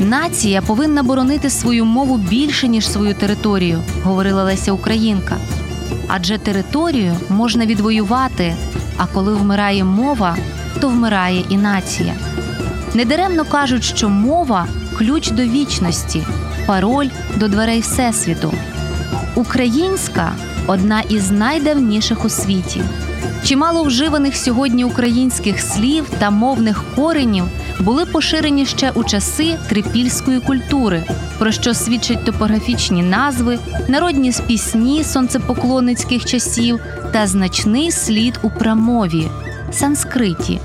Нація повинна боронити свою мову більше, ніж свою територію, говорила Леся Українка. Адже територію можна відвоювати, а коли вмирає мова, то вмирає і нація. Недаремно кажуть, що мова ключ до вічності, пароль до дверей Всесвіту. Українська одна із найдавніших у світі. Чимало вживаних сьогодні українських слів та мовних коренів були поширені ще у часи трипільської культури, про що свідчать топографічні назви, народні пісні сонцепоклонницьких часів та значний слід у прамові санскриті.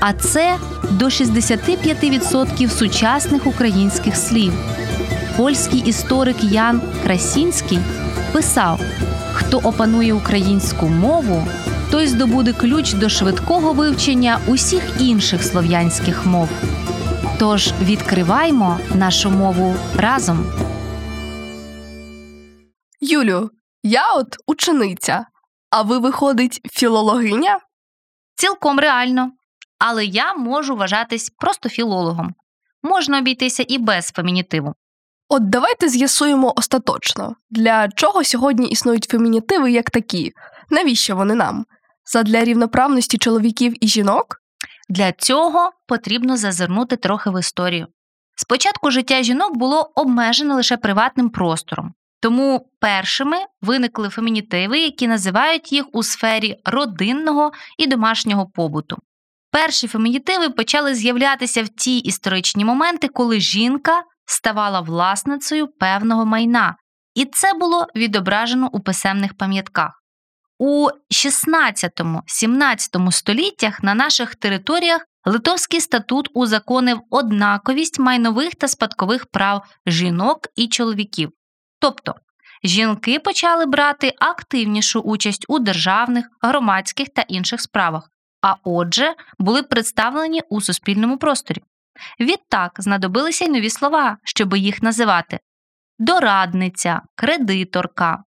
А це до 65% сучасних українських слів. Польський історик Ян Красінський писав: хто опанує українську мову, той здобуде ключ до швидкого вивчення усіх інших слов'янських мов. Тож відкриваймо нашу мову разом. Юлю, я от учениця, а ви, виходить, філологиня? Цілком реально. Але я можу вважатись просто філологом. Можна обійтися і без фемінітиву. От давайте з'ясуємо остаточно, для чого сьогодні існують фемінітиви як такі, навіщо вони нам? Задля рівноправності чоловіків і жінок? Для цього потрібно зазирнути трохи в історію. Спочатку життя жінок було обмежене лише приватним простором, тому першими виникли фемінітиви, які називають їх у сфері родинного і домашнього побуту. Перші фемінітиви почали з'являтися в ті історичні моменти, коли жінка ставала власницею певного майна, і це було відображено у писемних пам'ятках. У 16-17 століттях на наших територіях Литовський статут узаконив однаковість майнових та спадкових прав жінок і чоловіків. Тобто жінки почали брати активнішу участь у державних, громадських та інших справах, а отже, були представлені у суспільному просторі. Відтак знадобилися й нові слова, щоб їх називати дорадниця, кредиторка.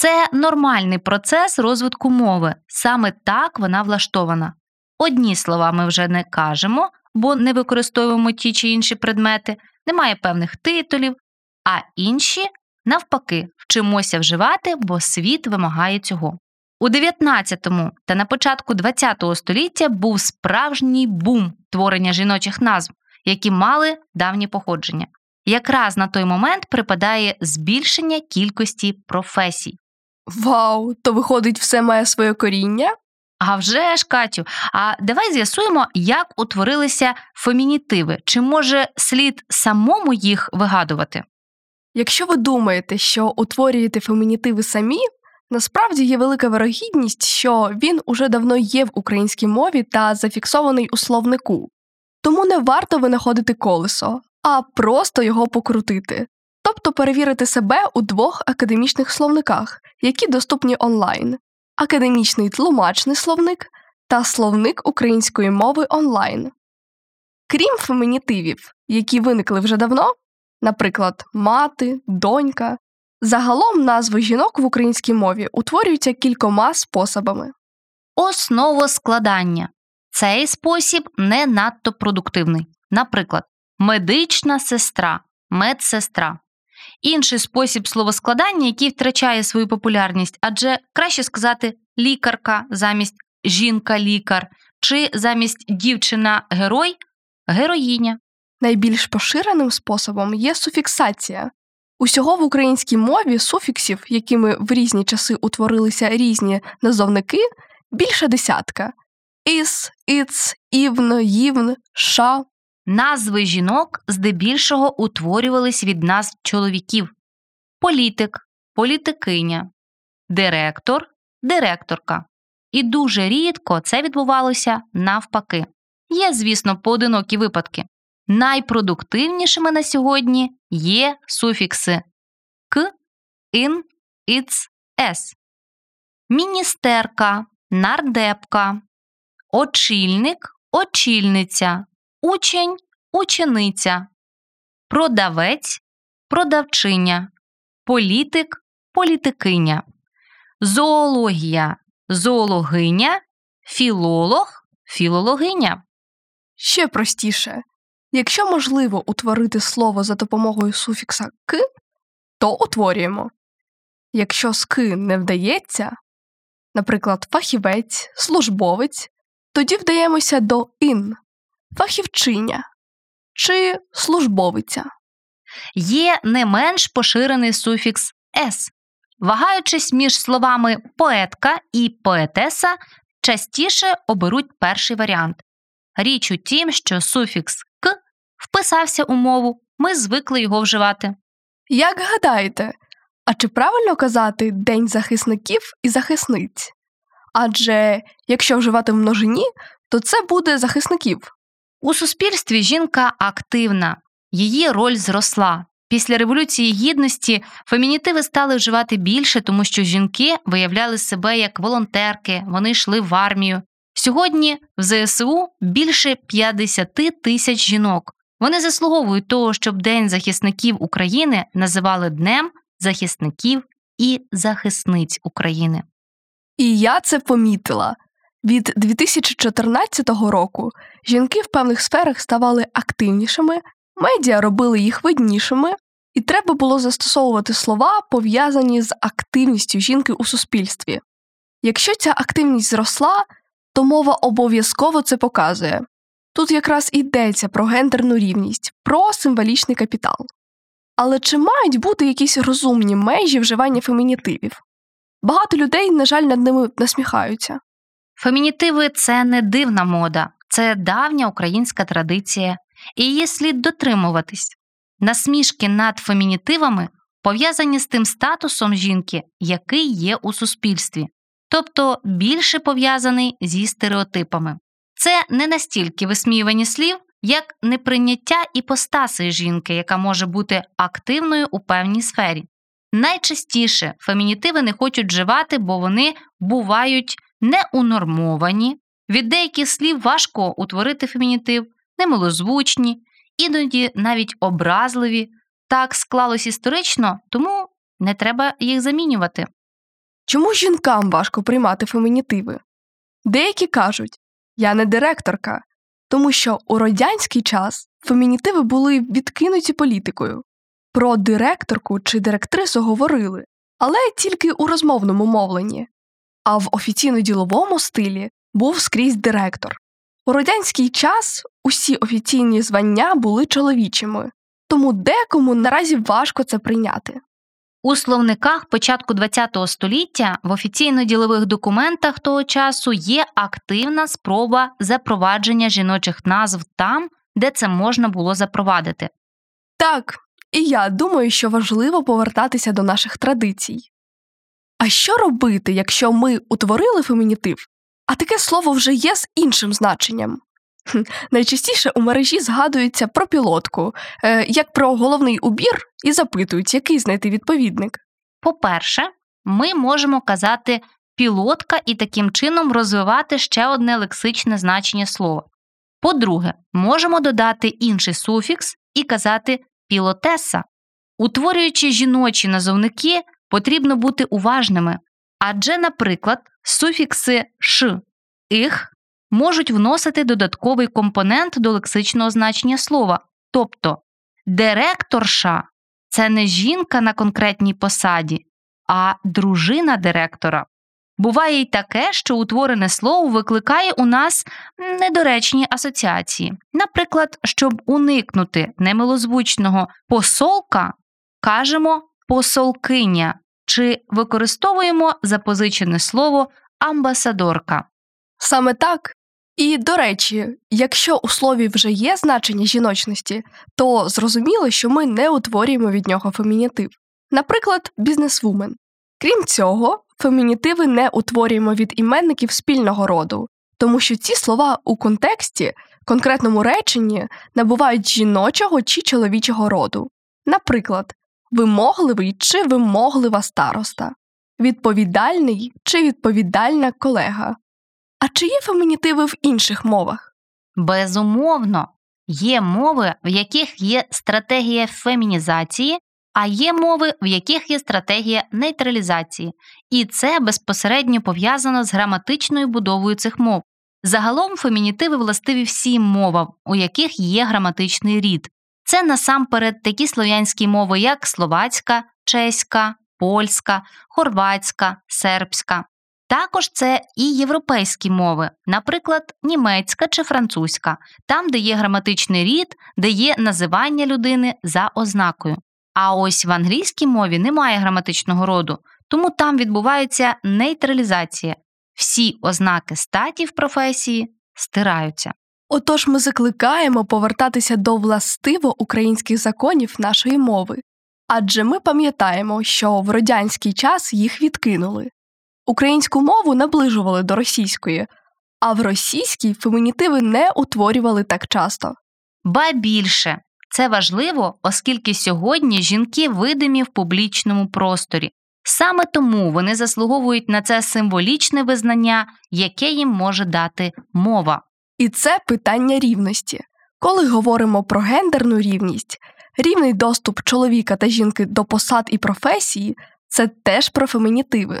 Це нормальний процес розвитку мови, саме так вона влаштована. Одні слова ми вже не кажемо, бо не використовуємо ті чи інші предмети, немає певних титулів, а інші, навпаки, вчимося вживати, бо світ вимагає цього. У 19 та на початку 20 століття був справжній бум творення жіночих назв, які мали давнє походження. Якраз на той момент припадає збільшення кількості професій. Вау, то виходить, все має своє коріння? А вже ж, Катю, а давай з'ясуємо, як утворилися фемінітиви. Чи може слід самому їх вигадувати? Якщо ви думаєте, що утворюєте фемінітиви самі, насправді є велика вирогідність, що він уже давно є в українській мові та зафіксований у словнику. Тому не варто винаходити колесо, а просто його покрутити, тобто перевірити себе у двох академічних словниках, які доступні онлайн: академічний тлумачний словник та словник української мови онлайн. Крім фемінітивів, які виникли вже давно, наприклад, мати, донька, загалом назви жінок в українській мові утворюються кількома способами. Основоскладання. Цей спосіб не надто продуктивний. Наприклад, медична сестра, медсестра. Інший спосіб словоскладання, який втрачає свою популярність, адже краще сказати лікарка замість жінка-лікар, чи замість дівчина-герой героїня. Найбільш поширеним способом є суфіксація. Усього в українській мові суфіксів, якими в різні часи утворилися різні назовники, більше десятка: іс, іц, івн, ївн, ша. Назви жінок здебільшого утворювались від назв чоловіків: політик, політикиня, директор, директорка. І дуже рідко це відбувалося навпаки. Є, звісно, поодинокі випадки. Найпродуктивнішими на сьогодні є суфікси к, ін, іц, ес. Міністерка, нардепка, очільник, очільниця, учень, учениця, продавець, продавчиня, політик, політикиня, зоологія, зоологиня, філолог, філологиня. Ще простіше. Якщо можливо утворити слово за допомогою суфікса к, то утворюємо. Якщо з к не вдається, наприклад, фахівець, службовець, тоді вдаємося до ін фахівчиня чи службовиця. Є не менш поширений суфікс с. Вагаючись між словами поетка і поетеса, частіше оберуть перший варіант. Річ у тім, що суфікс к вписався у мову, ми звикли його вживати. Як гадаєте, а чи правильно казати День захисників і захисниць? Адже якщо вживати в множині, то це буде захисників. У суспільстві жінка активна, її роль зросла. Після Революції Гідності фемінітиви стали вживати більше, тому що жінки виявляли себе як волонтерки, вони йшли в армію. Сьогодні в ЗСУ більше 50 тисяч жінок. Вони заслуговують того, щоб День захисників України називали Днем захисників і захисниць України. І я це помітила. Від 2014 року жінки в певних сферах ставали активнішими, медіа робили їх виднішими, і треба було застосовувати слова, пов'язані з активністю жінки у суспільстві. Якщо ця активність зросла, то мова обов'язково це показує. Тут якраз йдеться про гендерну рівність, про символічний капітал. Але чи мають бути якісь розумні межі вживання фемінітивів? Багато людей, на жаль, над ними насміхаються. Фемінітиви це не дивна мода, це давня українська традиція, і її слід дотримуватись. Насмішки над фемінітивами пов'язані з тим статусом жінки, який є у суспільстві, тобто більше пов'язаний зі стереотипами. Це не настільки висміювані слів, як неприйняття іпостаси жінки, яка може бути активною у певній сфері. Найчастіше фемінітиви не хочуть вживати, бо вони бувають неунормовані, від деяких слів важко утворити фемінітив, немилозвучні, іноді навіть образливі. Так склалось історично, тому не треба їх замінювати. Чому жінкам важко приймати фемінітиви? Деякі кажуть, я не директорка, тому що у радянський час фемінітиви були відкинуті політикою. Про директорку чи директрису говорили, але тільки у розмовному мовленні. А в офіційно-діловому стилі був скрізь директор. У радянський час усі офіційні звання були чоловічими, тому декому наразі важко це прийняти. У словниках початку ХХ століття в офіційно-ділових документах того часу є активна спроба запровадження жіночих назв там, де це можна було запровадити. Так, і я думаю, що важливо повертатися до наших традицій. Що робити, якщо ми утворили фемінітив, а таке слово вже є з іншим значенням? Найчастіше у мережі згадується про пілотку, е, як про головний убір, і запитують, який знайти відповідник. По-перше, ми можемо казати пілотка і таким чином розвивати ще одне лексичне значення слова. По-друге, можемо додати інший суфікс і казати пілотеса. Утворюючи жіночі назовники, потрібно бути уважними, адже, наприклад, суфікси ш «их» можуть вносити додатковий компонент до лексичного значення слова. Тобто директорша це не жінка на конкретній посаді, а дружина директора. Буває й таке, що утворене слово викликає у нас недоречні асоціації. Наприклад, щоб уникнути немилозвучного посолка, кажемо посолкиня чи використовуємо запозичене слово амбасадорка. Саме так. І, до речі, якщо у слові вже є значення жіночності, то зрозуміло, що ми не утворюємо від нього фемінітив. Наприклад, бізнесвумен. Крім цього, фемінітиви не утворюємо від іменників спільного роду, тому що ці слова у контексті, конкретному реченні набувають жіночого чи чоловічого роду. Наприклад, вимогливий чи вимоглива староста, відповідальний чи відповідальна колега. А чи є фемінітиви в інших мовах? Безумовно, є мови, в яких є стратегія фемінізації, а є мови, в яких є стратегія нейтралізації, і це безпосередньо пов'язано з граматичною будовою цих мов. Загалом фемінітиви властиві всім мовам, у яких є граматичний рід. Це насамперед такі слов'янські мови, як словацька, чеська, польська, хорватська, сербська. Також це і європейські мови, наприклад, німецька чи французька, там, де є граматичний рід, де є називання людини за ознакою. А ось в англійській мові немає граматичного роду, тому там відбувається нейтралізація. Всі ознаки статі в професії стираються. Отож ми закликаємо повертатися до властиво українських законів нашої мови, адже ми пам'ятаємо, що в радянський час їх відкинули. Українську мову наближували до російської, а в російській фемінітиви не утворювали так часто. Ба більше це важливо, оскільки сьогодні жінки видимі в публічному просторі. Саме тому вони заслуговують на це символічне визнання, яке їм може дати мова. І це питання рівності. Коли говоримо про гендерну рівність, рівний доступ чоловіка та жінки до посад і професії це теж про фемінітиви.